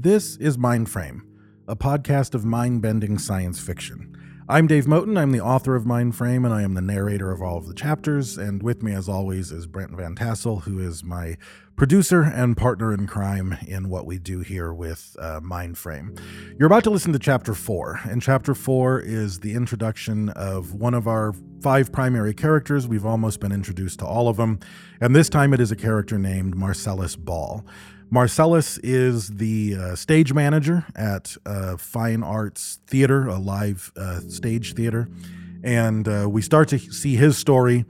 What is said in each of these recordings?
This is Mindframe, a podcast of mind bending science fiction. I'm Dave Moten. I'm the author of Mindframe, and I am the narrator of all of the chapters. And with me, as always, is Brent Van Tassel, who is my producer and partner in crime in what we do here with uh, Mindframe. You're about to listen to chapter four, and chapter four is the introduction of one of our five primary characters. We've almost been introduced to all of them, and this time it is a character named Marcellus Ball. Marcellus is the uh, stage manager at uh, Fine Arts Theater, a live uh, stage theater. And uh, we start to see his story,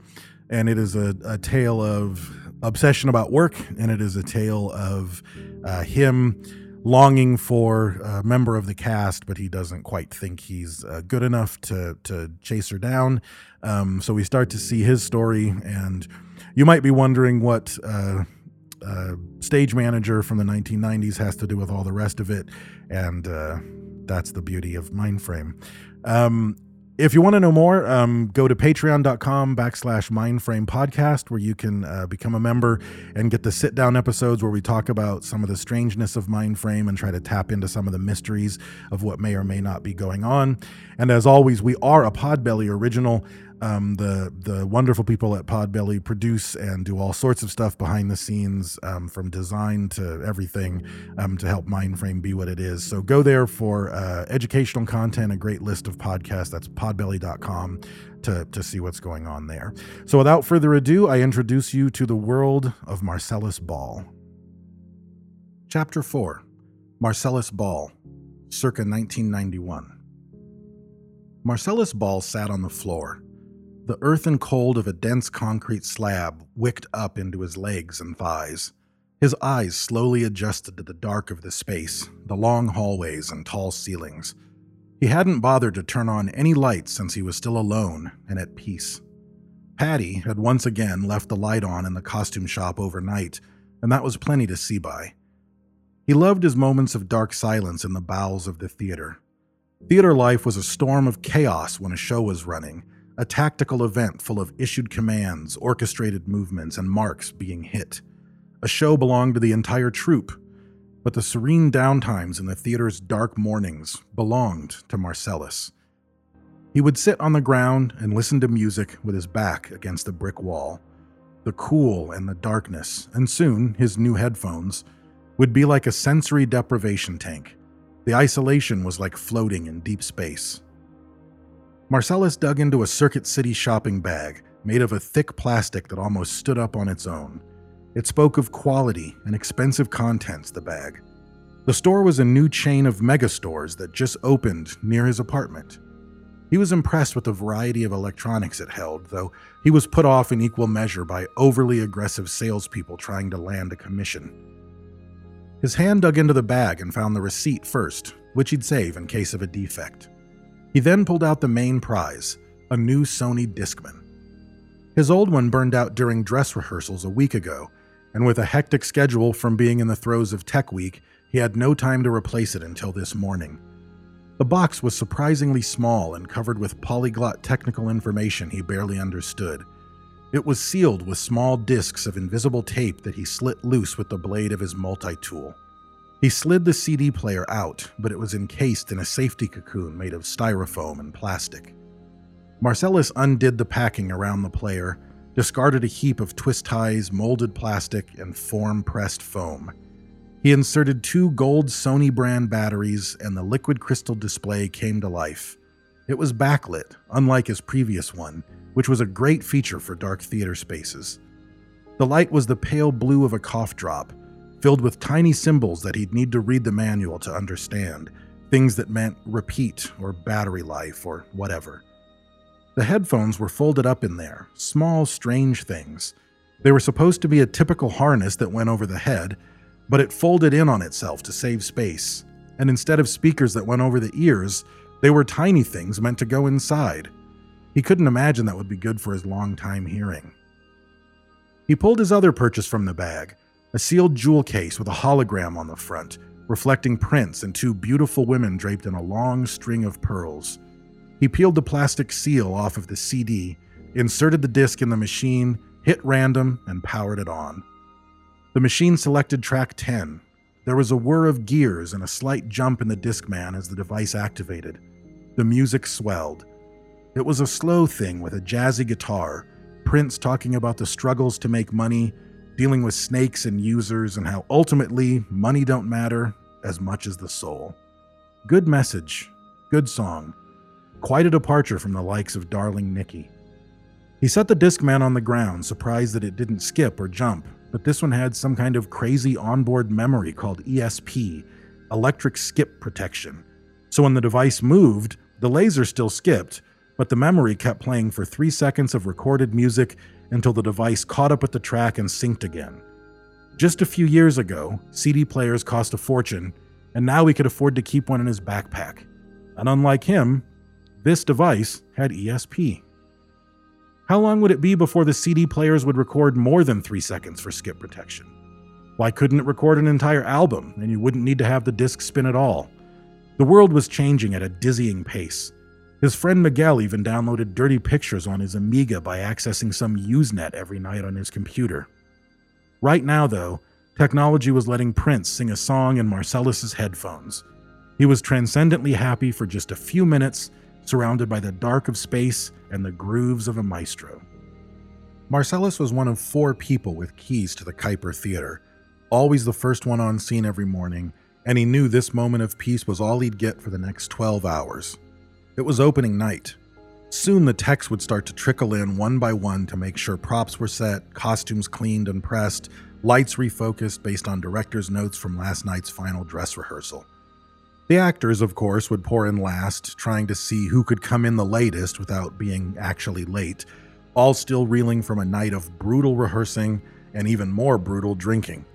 and it is a, a, tale of obsession about work, and it is a tale of uh, him longing for a member of the cast, but he doesn't quite think he's uh, good enough to, to chase her down. Um, so we start to see his story, and you might be wondering what uh, stage manager from the 1990s has to do with all the rest of it, and uh, that's the beauty of Mindframe. Um, if you want to know more, um, go to patreon.com backslash mindframe podcast, where you can uh, become a member and get the sit down episodes where we talk about some of the strangeness of mindframe and try to tap into some of the mysteries of what may or may not be going on. And as always, we are a Podbelly original. Um, the the wonderful people at Podbelly produce and do all sorts of stuff behind the scenes, um, from design to everything, um, to help Mindframe be what it is. So go there for uh, educational content, a great list of podcasts. That's podbelly.com to to see what's going on there. So without further ado, I introduce you to the world of Marcellus Ball. Chapter four, Marcellus Ball, circa 1991. Marcellus Ball sat on the floor the earth and cold of a dense concrete slab wicked up into his legs and thighs. His eyes slowly adjusted to the dark of the space, the long hallways and tall ceilings. He hadn't bothered to turn on any lights since he was still alone and at peace. Patty had once again left the light on in the costume shop overnight, and that was plenty to see by. He loved his moments of dark silence in the bowels of the theater. Theater life was a storm of chaos when a show was running, a tactical event full of issued commands, orchestrated movements, and marks being hit. A show belonged to the entire troupe, but the serene downtimes in the theater's dark mornings belonged to Marcellus. He would sit on the ground and listen to music with his back against the brick wall. The cool and the darkness, and soon his new headphones, would be like a sensory deprivation tank. The isolation was like floating in deep space. Marcellus dug into a Circuit City shopping bag made of a thick plastic that almost stood up on its own. It spoke of quality and expensive contents, the bag. The store was a new chain of megastores that just opened near his apartment. He was impressed with the variety of electronics it held, though he was put off in equal measure by overly aggressive salespeople trying to land a commission. His hand dug into the bag and found the receipt first, which he'd save in case of a defect. He then pulled out the main prize, a new Sony Discman. His old one burned out during dress rehearsals a week ago, and with a hectic schedule from being in the throes of Tech Week, he had no time to replace it until this morning. The box was surprisingly small and covered with polyglot technical information he barely understood. It was sealed with small discs of invisible tape that he slit loose with the blade of his multi tool. He slid the CD player out, but it was encased in a safety cocoon made of styrofoam and plastic. Marcellus undid the packing around the player, discarded a heap of twist ties, molded plastic, and form pressed foam. He inserted two gold Sony brand batteries, and the liquid crystal display came to life. It was backlit, unlike his previous one, which was a great feature for dark theater spaces. The light was the pale blue of a cough drop, filled with tiny symbols that he'd need to read the manual to understand, things that meant repeat or battery life or whatever. The headphones were folded up in there, small, strange things. They were supposed to be a typical harness that went over the head, but it folded in on itself to save space. And instead of speakers that went over the ears, they were tiny things meant to go inside. He couldn't imagine that would be good for his long time hearing. He pulled his other purchase from the bag a sealed jewel case with a hologram on the front, reflecting Prince and two beautiful women draped in a long string of pearls. He peeled the plastic seal off of the CD, inserted the disc in the machine, hit random, and powered it on. The machine selected track 10, There was a whir of gears and a slight jump in the Discman as the device activated. The music swelled. It was a slow thing with a jazzy guitar, Prince talking about the struggles to make money, dealing with snakes and users, and how ultimately money don't matter as much as the soul. Good message, good song. Quite a departure from the likes of Darling Nikki. He set the Discman on the ground, surprised that it didn't skip or jump, but this one had some kind of crazy onboard memory called ESP, electric skip protection. So when the device moved, the laser still skipped, but the memory kept playing for three seconds of recorded music until the device caught up with the track and synced again. Just a few years ago, CD players cost a fortune, and now he could afford to keep one in his backpack. And unlike him, this device had ESP. How long would it be before the CD players would record more than three seconds for skip protection? Why couldn't it record an entire album and you wouldn't need to have the disc spin at all? The world was changing at a dizzying pace. His friend Miguel even downloaded dirty pictures on his Amiga by accessing some Usenet every night on his computer. Right now, though, technology was letting Prince sing a song in Marcellus's headphones. He was transcendently happy for just a few minutes surrounded by the dark of space and the grooves of a maestro. Marcellus was one of four people with keys to the Kuiper Theater, always the first one on scene every morning, and he knew this moment of peace was all he'd get for the next 12 hours. It was opening night. Soon the techs would start to trickle in one by one to make sure props were set, costumes cleaned and pressed, lights refocused based on director's notes from last night's final dress rehearsal. The actors, of course, would pour in last, trying to see who could come in the latest without being actually late, all still reeling from a night of brutal rehearsing and even more brutal drinking.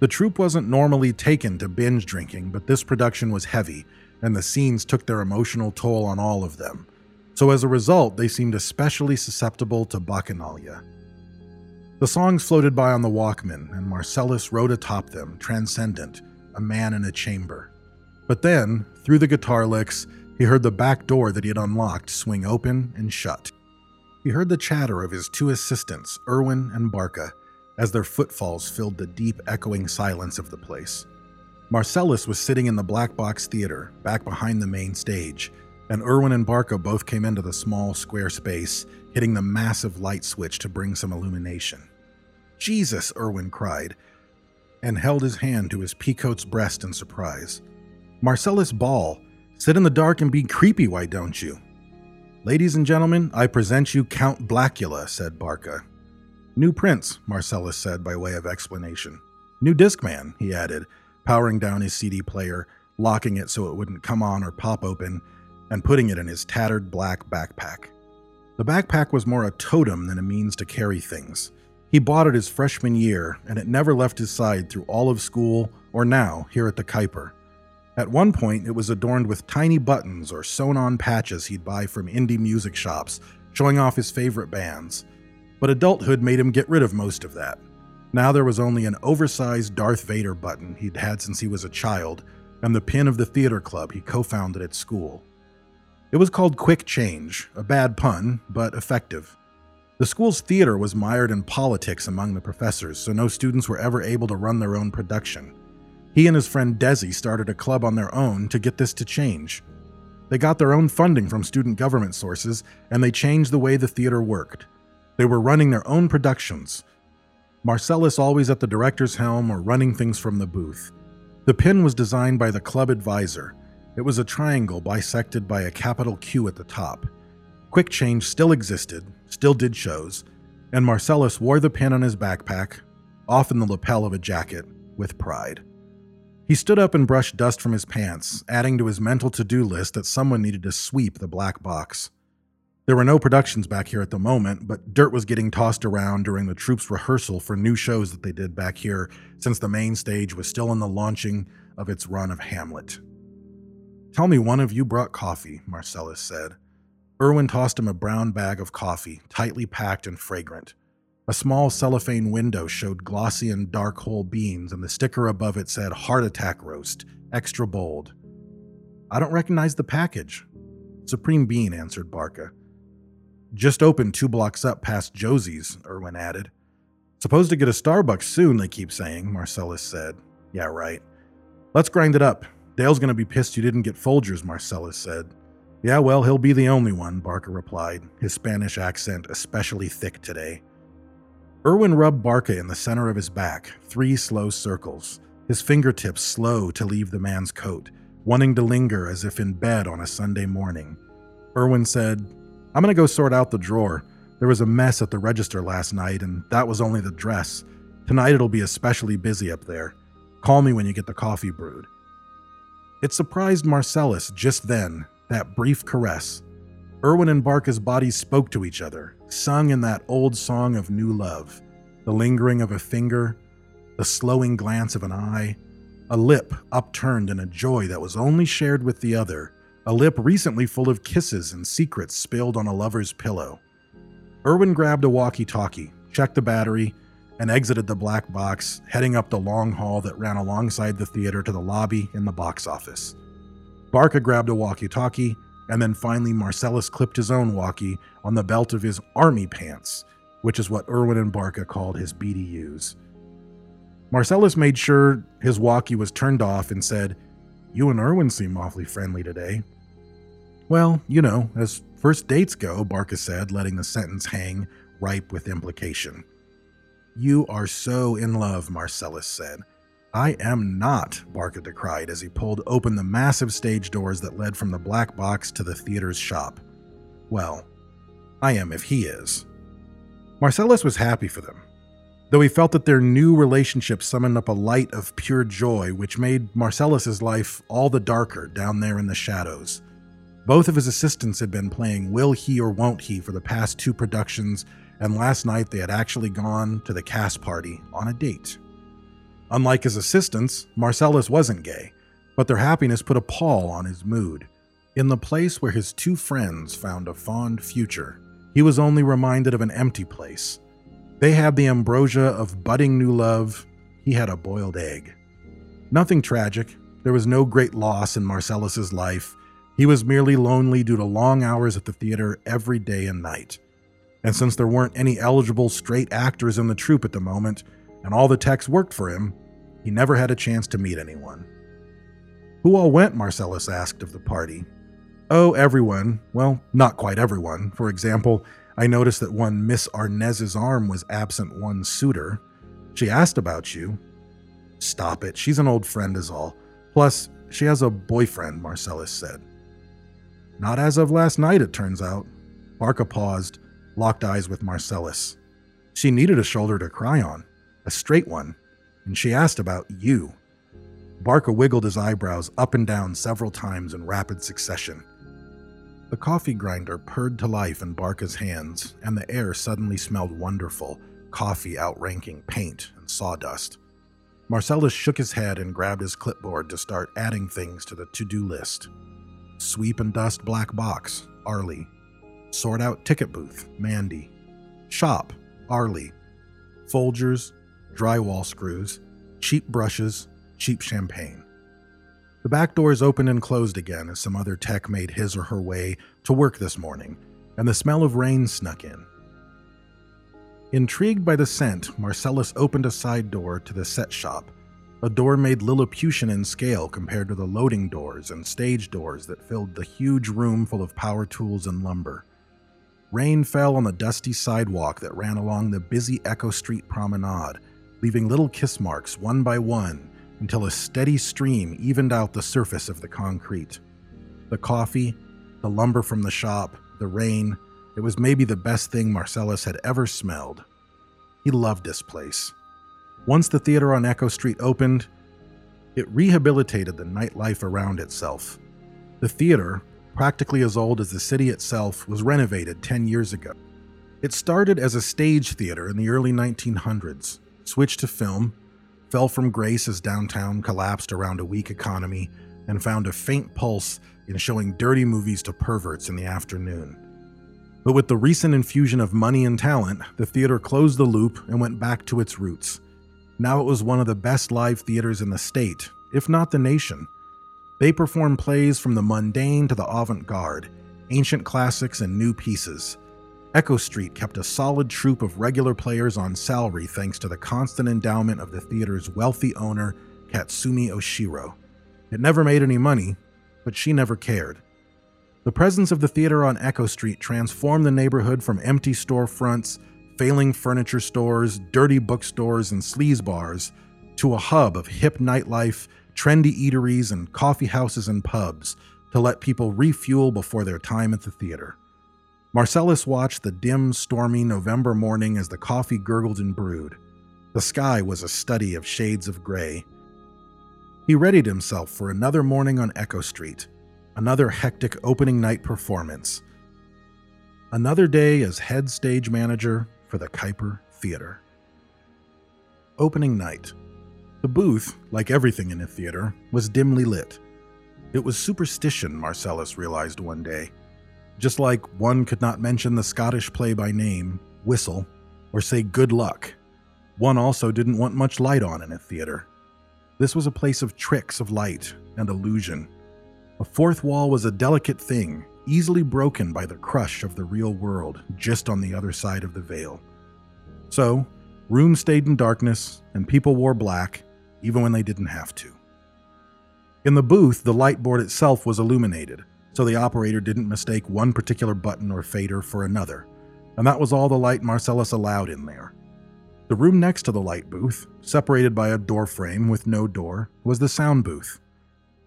The troupe wasn't normally taken to binge drinking, but this production was heavy, and the scenes took their emotional toll on all of them. So as a result, they seemed especially susceptible to bacchanalia. The songs floated by on the Walkman, and Marcellus rode atop them, transcendent, a man in a chamber. But then, through the guitar licks, he heard the back door that he had unlocked swing open and shut. He heard the chatter of his two assistants, Irwin and Barca, as their footfalls filled the deep, echoing silence of the place. Marcellus was sitting in the black box theater, back behind the main stage, and Irwin and Barca both came into the small, square space, hitting the massive light switch to bring some illumination. Jesus, Irwin cried, and held his hand to his peacoat's breast in surprise. Marcellus Ball, sit in the dark and be creepy, why don't you? Ladies and gentlemen, I present you Count Blackula, said Barca. New prince, Marcellus said by way of explanation. New Discman, he added, powering down his CD player, locking it so it wouldn't come on or pop open, and putting it in his tattered black backpack. The backpack was more a totem than a means to carry things. He bought it his freshman year, and it never left his side through all of school or now here at the Kuiper. At one point, it was adorned with tiny buttons or sewn on patches he'd buy from indie music shops, showing off his favorite bands. But adulthood made him get rid of most of that. Now there was only an oversized Darth Vader button he'd had since he was a child, and the pin of the theater club he co founded at school. It was called Quick Change, a bad pun, but effective. The school's theater was mired in politics among the professors, so no students were ever able to run their own production. He and his friend Desi started a club on their own to get this to change. They got their own funding from student government sources, and they changed the way the theater worked. They were running their own productions. Marcellus always at the director's helm or running things from the booth. The pin was designed by the club advisor. It was a triangle bisected by a capital Q at the top. Quick Change still existed, still did shows, and Marcellus wore the pin on his backpack, often the lapel of a jacket, with pride. He stood up and brushed dust from his pants, adding to his mental to do list that someone needed to sweep the black box. There were no productions back here at the moment, but dirt was getting tossed around during the troupe's rehearsal for new shows that they did back here since the main stage was still in the launching of its run of Hamlet. Tell me one of you brought coffee, Marcellus said. Irwin tossed him a brown bag of coffee, tightly packed and fragrant. A small cellophane window showed glossy and dark whole beans, and the sticker above it said Heart Attack Roast, extra bold. I don't recognize the package. Supreme Bean, answered Barca. Just opened two blocks up past Josie's, Irwin added. Supposed to get a Starbucks soon, they keep saying, Marcellus said. Yeah, right. Let's grind it up. Dale's to be pissed you didn't get Folgers, Marcellus said. Yeah, well, he'll be the only one, Barca replied, his Spanish accent especially thick today. Irwin rubbed Barca in the center of his back, three slow circles, his fingertips slow to leave the man's coat, wanting to linger as if in bed on a Sunday morning. Irwin said, I'm to go sort out the drawer. There was a mess at the register last night, and that was only the dress. Tonight it'll be especially busy up there. Call me when you get the coffee brewed. It surprised Marcellus just then, that brief caress. Irwin and Barca's bodies spoke to each other, sung in that old song of new love the lingering of a finger, the slowing glance of an eye, a lip upturned in a joy that was only shared with the other, a lip recently full of kisses and secrets spilled on a lover's pillow. Irwin grabbed a walkie talkie, checked the battery, and exited the black box, heading up the long hall that ran alongside the theater to the lobby and the box office. Barca grabbed a walkie talkie, and then finally Marcellus clipped his own walkie on the belt of his army pants, which is what Irwin and Barca called his BDUs. Marcellus made sure his walkie was turned off and said, You and Irwin seem awfully friendly today. Well, you know, as first dates go, Barca said, letting the sentence hang, ripe with implication. You are so in love, Marcellus said. I am not, Barca decried as he pulled open the massive stage doors that led from the black box to the theater's shop. Well, I am if he is. Marcellus was happy for them, though he felt that their new relationship summoned up a light of pure joy which made Marcellus's life all the darker down there in the shadows. Both of his assistants had been playing Will He or Won't He for the past two productions, and last night they had actually gone to the cast party on a date. Unlike his assistants, Marcellus wasn't gay, but their happiness put a pall on his mood. In the place where his two friends found a fond future, he was only reminded of an empty place. They had the ambrosia of budding new love, he had a boiled egg. Nothing tragic, there was no great loss in Marcellus's life. He was merely lonely due to long hours at the theater every day and night. And since there weren't any eligible straight actors in the troupe at the moment, and all the techs worked for him, he never had a chance to meet anyone. Who all went? Marcellus asked of the party. Oh, everyone. Well, not quite everyone. For example, I noticed that one Miss Arnez's arm was absent one suitor. She asked about you. Stop it. She's an old friend, is all. Plus, she has a boyfriend, Marcellus said. Not as of last night, it turns out. Barca paused, locked eyes with Marcellus. She needed a shoulder to cry on a straight one, and she asked about you. Barca wiggled his eyebrows up and down several times in rapid succession. The coffee grinder purred to life in Barca's hands, and the air suddenly smelled wonderful, coffee outranking paint and sawdust. Marcellus shook his head and grabbed his clipboard to start adding things to the to do list. Sweep and dust black box, Arlie. Sort out ticket booth, Mandy. Shop, Arlie. Folgers, drywall screws, cheap brushes, cheap champagne. The back doors opened and closed again as some other tech made his or her way to work this morning, and the smell of rain snuck in. Intrigued by the scent, Marcellus opened a side door to the set shop, a door made Lilliputian in scale compared to the loading doors and stage doors that filled the huge room full of power tools and lumber. Rain fell on the dusty sidewalk that ran along the busy Echo Street promenade, leaving little kiss marks one by one until a steady stream evened out the surface of the concrete. The coffee, the lumber from the shop, the rain, it was maybe the best thing Marcellus had ever smelled. He loved this place. Once the theater on Echo Street opened, it rehabilitated the nightlife around itself. The theater, practically as old as the city itself, was renovated 10 years ago. It started as a stage theater in the early 1900s, switched to film, fell from grace as downtown collapsed around a weak economy, and found a faint pulse in showing dirty movies to perverts in the afternoon. But with the recent infusion of money and talent, the theater closed the loop and went back to its roots. Now it was one of the best live theaters in the state, if not the nation. They performed plays from the mundane to the avant garde, ancient classics and new pieces. Echo Street kept a solid troupe of regular players on salary thanks to the constant endowment of the theater's wealthy owner, Katsumi Oshiro. It never made any money, but she never cared. The presence of the theater on Echo Street transformed the neighborhood from empty storefronts, failing furniture stores, dirty bookstores, and sleaze bars to a hub of hip nightlife, trendy eateries, and coffee houses and pubs to let people refuel before their time at the theater. Marcellus watched the dim, stormy November morning as the coffee gurgled and brewed. The sky was a study of shades of gray. He readied himself for another morning on Echo Street, another hectic opening night performance, another day as head stage manager for the Kuiper Theater. Opening night. The booth, like everything in a theater, was dimly lit. It was superstition, Marcellus realized one day. Just like one could not mention the Scottish play by name, whistle, or say good luck, one also didn't want much light on in a theater. This was a place of tricks of light and illusion. A fourth wall was a delicate thing, easily broken by the crush of the real world just on the other side of the veil. So, rooms stayed in darkness and people wore black, even when they didn't have to. In the booth, the light board itself was illuminated, so the operator didn't mistake one particular button or fader for another, and that was all the light Marcellus allowed in there. The room next to the light booth, separated by a door frame with no door, was the sound booth.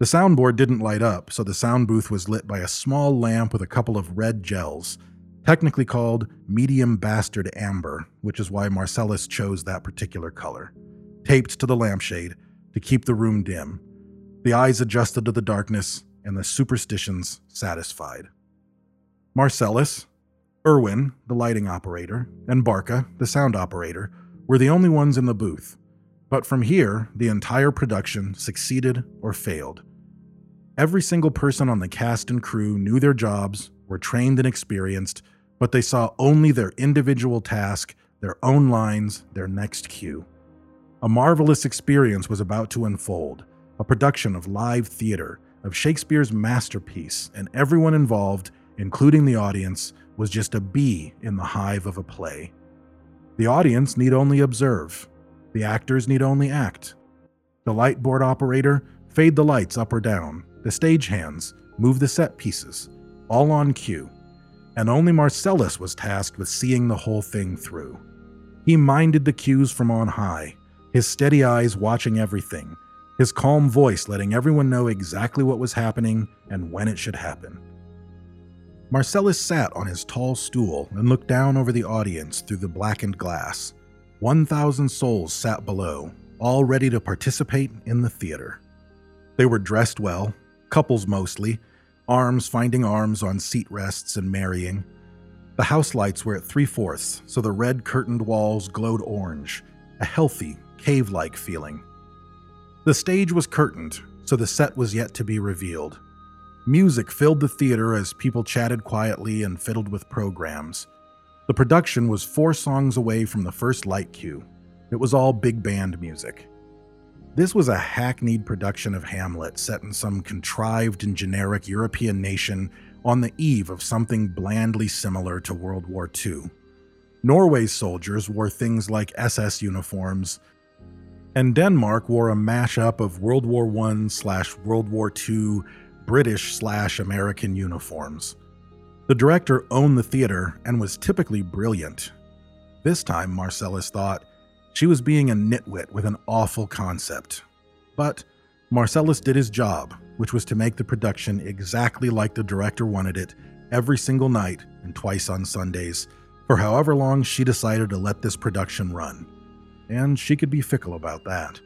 The soundboard didn't light up, so the sound booth was lit by a small lamp with a couple of red gels, technically called medium bastard amber, which is why Marcellus chose that particular color, taped to the lampshade to keep the room dim. The eyes adjusted to the darkness, and the superstitions satisfied. Marcellus, Irwin, the lighting operator, and Barca, the sound operator, were the only ones in the booth. But from here, the entire production succeeded or failed. Every single person on the cast and crew knew their jobs, were trained and experienced, but they saw only their individual task, their own lines, their next cue. A marvelous experience was about to unfold, a production of live theater of Shakespeare's masterpiece, and everyone involved, including the audience, was just a bee in the hive of a play. The audience need only observe, the actors need only act. The light board operator fade the lights up or down, the stagehands move the set pieces, all on cue, and only Marcellus was tasked with seeing the whole thing through. He minded the cues from on high, his steady eyes watching everything, his calm voice letting everyone know exactly what was happening and when it should happen. Marcellus sat on his tall stool and looked down over the audience through the blackened glass. 1,000 souls sat below, all ready to participate in the theater. They were dressed well, couples mostly, arms finding arms on seat rests and marrying. The house lights were at three fourths, so the red curtained walls glowed orange, a healthy, cave like feeling. The stage was curtained, so the set was yet to be revealed. Music filled the theater as people chatted quietly and fiddled with programs. The production was four songs away from the first light cue. It was all big band music. This was a hackneyed production of Hamlet set in some contrived and generic European nation on the eve of something blandly similar to World War II. Norway's soldiers wore things like SS uniforms and Denmark wore a mashup of World War I slash World War II British slash American uniforms. The director owned the theater and was typically brilliant. This time, Marcellus thought, she was being a nitwit with an awful concept. But Marcellus did his job, which was to make the production exactly like the director wanted it every single night and twice on Sundays, for however long she decided to let this production run and she could be fickle about that.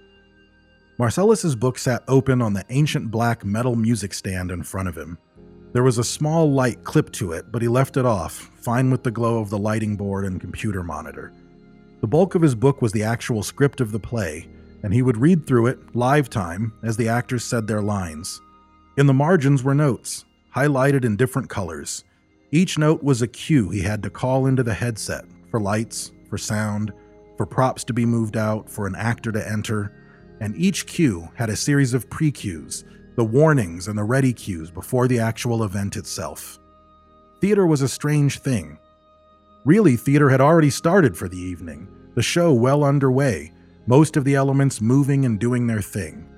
Marcellus's book sat open on the ancient black metal music stand in front of him. There was a small light clipped to it, but he left it off, fine with the glow of the lighting board and computer monitor. The bulk of his book was the actual script of the play, and he would read through it, live time, as the actors said their lines. In the margins were notes, highlighted in different colors. Each note was a cue he had to call into the headset for lights, for sound, for props to be moved out, for an actor to enter, and each cue had a series of pre cues, the warnings and the ready cues before the actual event itself. Theater was a strange thing. Really, theater had already started for the evening, the show well underway, most of the elements moving and doing their thing.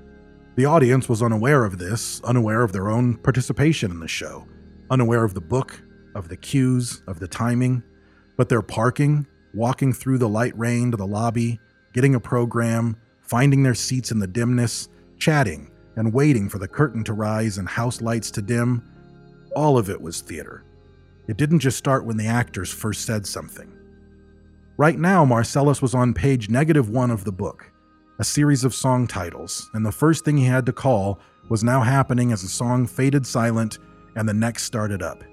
The audience was unaware of this, unaware of their own participation in the show, unaware of the book, of the cues, of the timing, but their parking, walking through the light rain to the lobby, getting a program, finding their seats in the dimness, chatting, and waiting for the curtain to rise and house lights to dim, all of it was theater. It didn't just start when the actors first said something. Right now, Marcellus was on page negative one of the book, a series of song titles, and the first thing he had to call was now happening as the song faded silent and the next started up.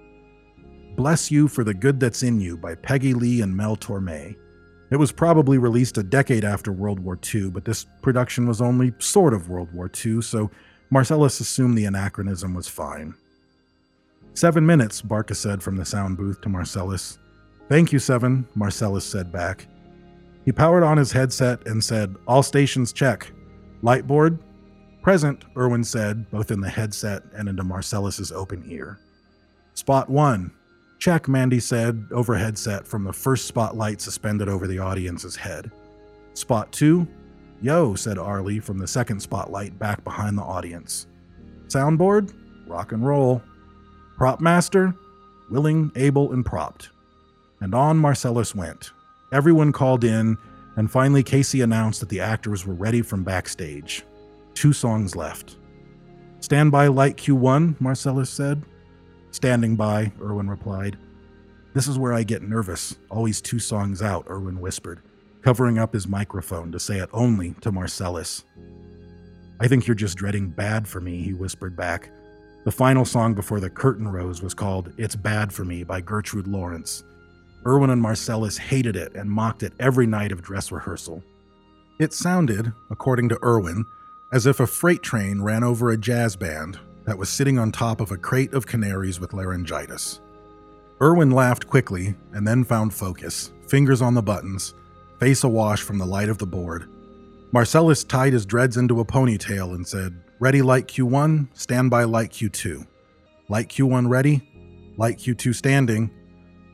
Bless You for the Good That's in You by Peggy Lee and Mel Torme. It was probably released a decade after World War II, but this production was only sort of World War II, so Marcellus assumed the anachronism was fine. Seven minutes, Barca said from the sound booth to Marcellus. Thank you, Seven, Marcellus said back. He powered on his headset and said, All stations check. Lightboard? Present, Irwin said, both in the headset and into Marcellus's open ear. Spot one, Check, Mandy said over headset from the first spotlight suspended over the audience's head. Spot two? Yo, said Arlie from the second spotlight back behind the audience. Soundboard? Rock and roll. Prop master? Willing, able, and propped. And on Marcellus went. Everyone called in, and finally Casey announced that the actors were ready from backstage. Two songs left. Stand by light Q1, Marcellus said. Standing by, Irwin replied. This is where I get nervous, always two songs out, Irwin whispered, covering up his microphone to say it only to Marcellus. I think you're just dreading bad for me, he whispered back. The final song before the curtain rose was called It's Bad for Me by Gertrude Lawrence. Irwin and Marcellus hated it and mocked it every night of dress rehearsal. It sounded, according to Irwin, as if a freight train ran over a jazz band that was sitting on top of a crate of canaries with laryngitis. Irwin laughed quickly and then found focus, fingers on the buttons, face awash from the light of the board. Marcellus tied his dreads into a ponytail and said, Ready, light Q1, standby light Q2. Light Q1 ready, light Q2 standing.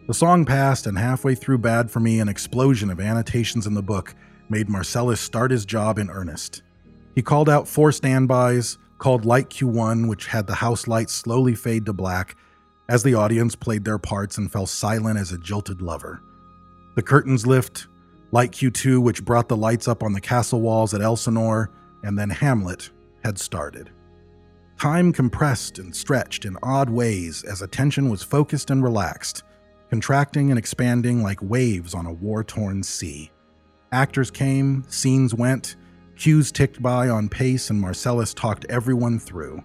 The song passed, and halfway through Bad for Me, an explosion of annotations in the book made Marcellus start his job in earnest. He called out four standbys, called Light Q1, which had the house lights slowly fade to black as the audience played their parts and fell silent as a jilted lover. The curtains lift, Light Q2, which brought the lights up on the castle walls at Elsinore, and then Hamlet had started. Time compressed and stretched in odd ways as attention was focused and relaxed, contracting and expanding like waves on a war torn sea. Actors came, scenes went, Cues ticked by on pace, and Marcellus talked everyone through.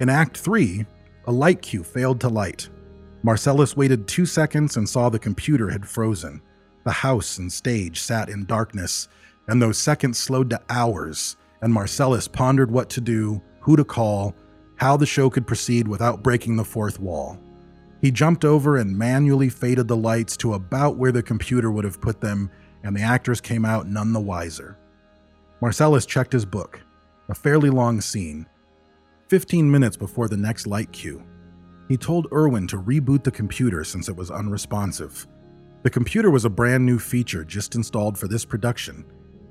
In Act 3, a light cue failed to light. Marcellus waited two seconds and saw the computer had frozen. The house and stage sat in darkness, and those seconds slowed to hours, and Marcellus pondered what to do, who to call, how the show could proceed without breaking the fourth wall. He jumped over and manually faded the lights to about where the computer would have put them, and the actors came out none the wiser. Marcellus checked his book, a fairly long scene, 15 minutes before the next light cue. He told Irwin to reboot the computer since it was unresponsive. The computer was a brand new feature just installed for this production.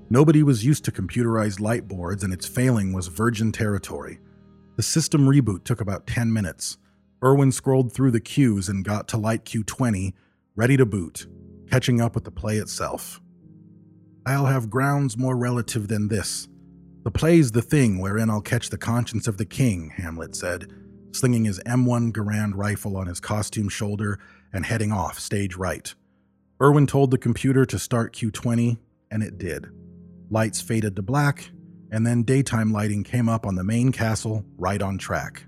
Nobody was used to computerized light boards, and its failing was virgin territory. The system reboot took about 10 minutes. Irwin scrolled through the cues and got to light cue 20, ready to boot, catching up with the play itself. I'll have grounds more relative than this. The play's the thing wherein I'll catch the conscience of the king, Hamlet said, slinging his M1 Garand rifle on his costume shoulder and heading off stage right. Irwin told the computer to start Q20, and it did. Lights faded to black, and then daytime lighting came up on the main castle, right on track.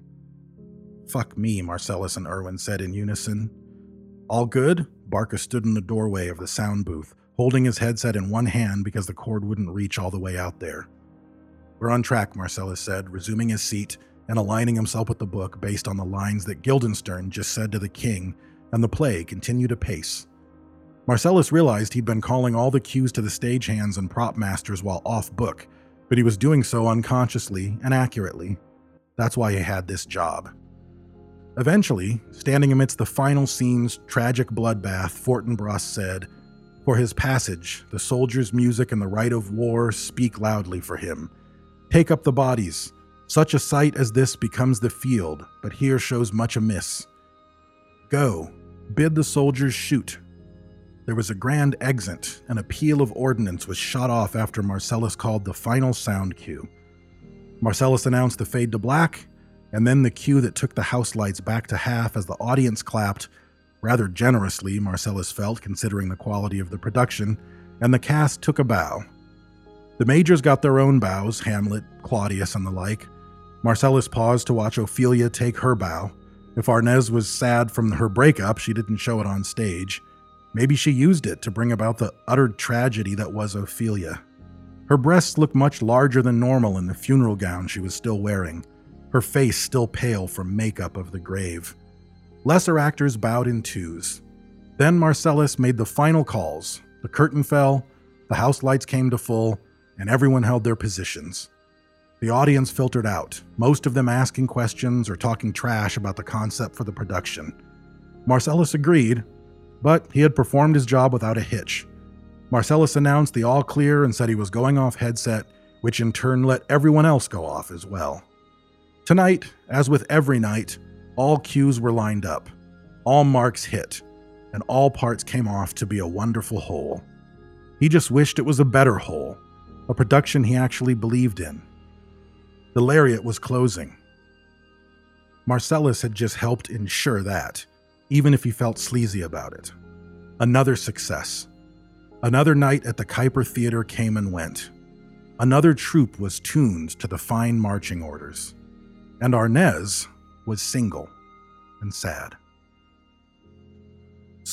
Fuck me, Marcellus and Irwin said in unison. All good? Barca stood in the doorway of the sound booth, holding his headset in one hand because the cord wouldn't reach all the way out there. We're on track, Marcellus said, resuming his seat and aligning himself with the book based on the lines that Guildenstern just said to the king, and the play continued apace. Marcellus realized he'd been calling all the cues to the stagehands and prop masters while off book, but he was doing so unconsciously and accurately. That's why he had this job. Eventually, standing amidst the final scene's tragic bloodbath, Fortinbras said, For his passage, the soldier's music and the rite of war speak loudly for him. Take up the bodies. Such a sight as this becomes the field, but here shows much amiss. Go, bid the soldiers shoot. There was a grand exit, and a peal of ordnance was shot off after Marcellus called the final sound cue. Marcellus announced the fade to black, and then the cue that took the house lights back to half as the audience clapped, rather generously, Marcellus felt, considering the quality of the production, and the cast took a bow. The majors got their own bows Hamlet, Claudius, and the like. Marcellus paused to watch Ophelia take her bow. If Arnez was sad from her breakup, she didn't show it on stage. Maybe she used it to bring about the utter tragedy that was Ophelia. Her breasts looked much larger than normal in the funeral gown she was still wearing, her face still pale from makeup of the grave. Lesser actors bowed in twos. Then Marcellus made the final calls. The curtain fell, the house lights came to full, and everyone held their positions. The audience filtered out, most of them asking questions or talking trash about the concept for the production. Marcellus agreed, but he had performed his job without a hitch. Marcellus announced the all clear and said he was going off headset, which in turn let everyone else go off as well. Tonight, as with every night, all cues were lined up, all marks hit, and all parts came off to be a wonderful whole. He just wished it was a better whole, a production he actually believed in. The lariat was closing. Marcellus had just helped ensure that even if he felt sleazy about it. Another success. Another night at the Kuiper Theater came and went. Another troupe was tuned to the fine marching orders. And Arnez was single and sad.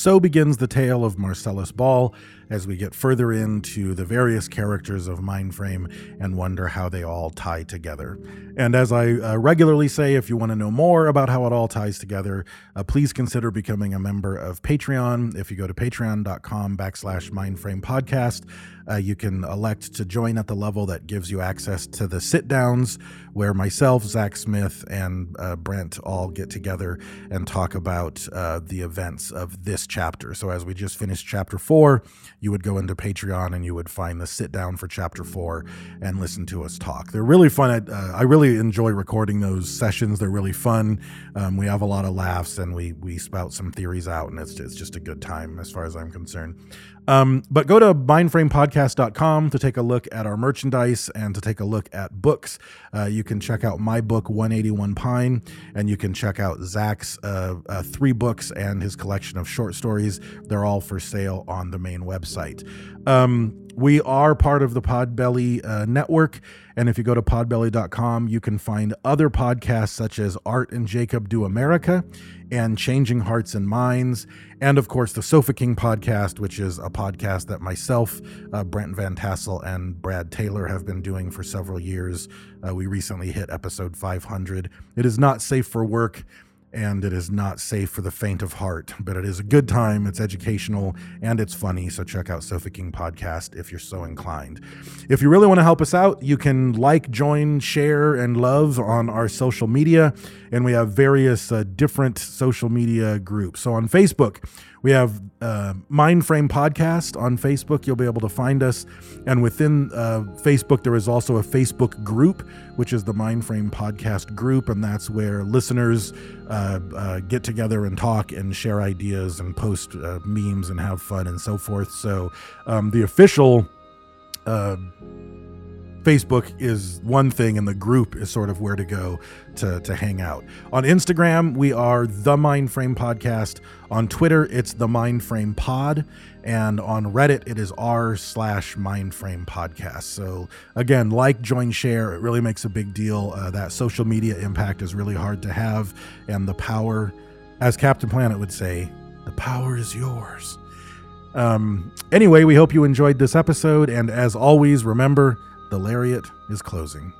So begins the tale of Marcellus Ball as we get further into the various characters of Mindframe and wonder how they all tie together. And as I uh, regularly say, if you want to know more about how it all ties together, uh, please consider becoming a member of Patreon. If you go to patreon.com backslash mindframe podcast, uh, you can elect to join at the level that gives you access to the sit downs where myself, Zach Smith, and uh, Brent all get together and talk about uh, the events of this chapter. So, as we just finished chapter four, you would go into Patreon and you would find the sit down for chapter four and listen to us talk. They're really fun. I, uh, I really enjoy recording those sessions. They're really fun. Um, we have a lot of laughs and we we spout some theories out, and it's, it's just a good time as far as I'm concerned. Um, but go to mindframepodcast.com to take a look at our merchandise and to take a look at books. Uh, you can check out my book, 181 Pine, and you can check out Zach's uh, uh, three books and his collection of short stories. They're all for sale on the main website. Um, we are part of the Podbelly uh, network. And if you go to podbelly.com, you can find other podcasts such as Art and Jacob Do America and Changing Hearts and Minds. And of course, the Sofa King podcast, which is a podcast that myself, uh, Brent Van Tassel, and Brad Taylor have been doing for several years. Uh, we recently hit episode 500. It is not safe for work and it is not safe for the faint of heart, but it is a good time. It's educational and it's funny. So check out Sofa King Podcast if you're so inclined. If you really want to help us out, you can like, join, share, and love on our social media. And we have various uh, different social media groups. So on Facebook, we have uh, Mindframe Podcast on Facebook. You'll be able to find us. And within uh, Facebook, there is also a Facebook group, which is the Mindframe Podcast group. And that's where listeners uh, uh get together and talk and share ideas and post uh, memes and have fun and so forth. So um, the official uh, Facebook is one thing and the group is sort of where to go to, to hang out. On Instagram, we are the Mindframe Podcast. On Twitter, it's the Mindframe Pod. And on Reddit, it is r slash Mindframe Podcast. So again, like, join, share. It really makes a big deal. Uh, that social media impact is really hard to have. And the power, as Captain Planet would say, the power is yours. Um, anyway, we hope you enjoyed this episode. And as always, remember, the lariat is closing.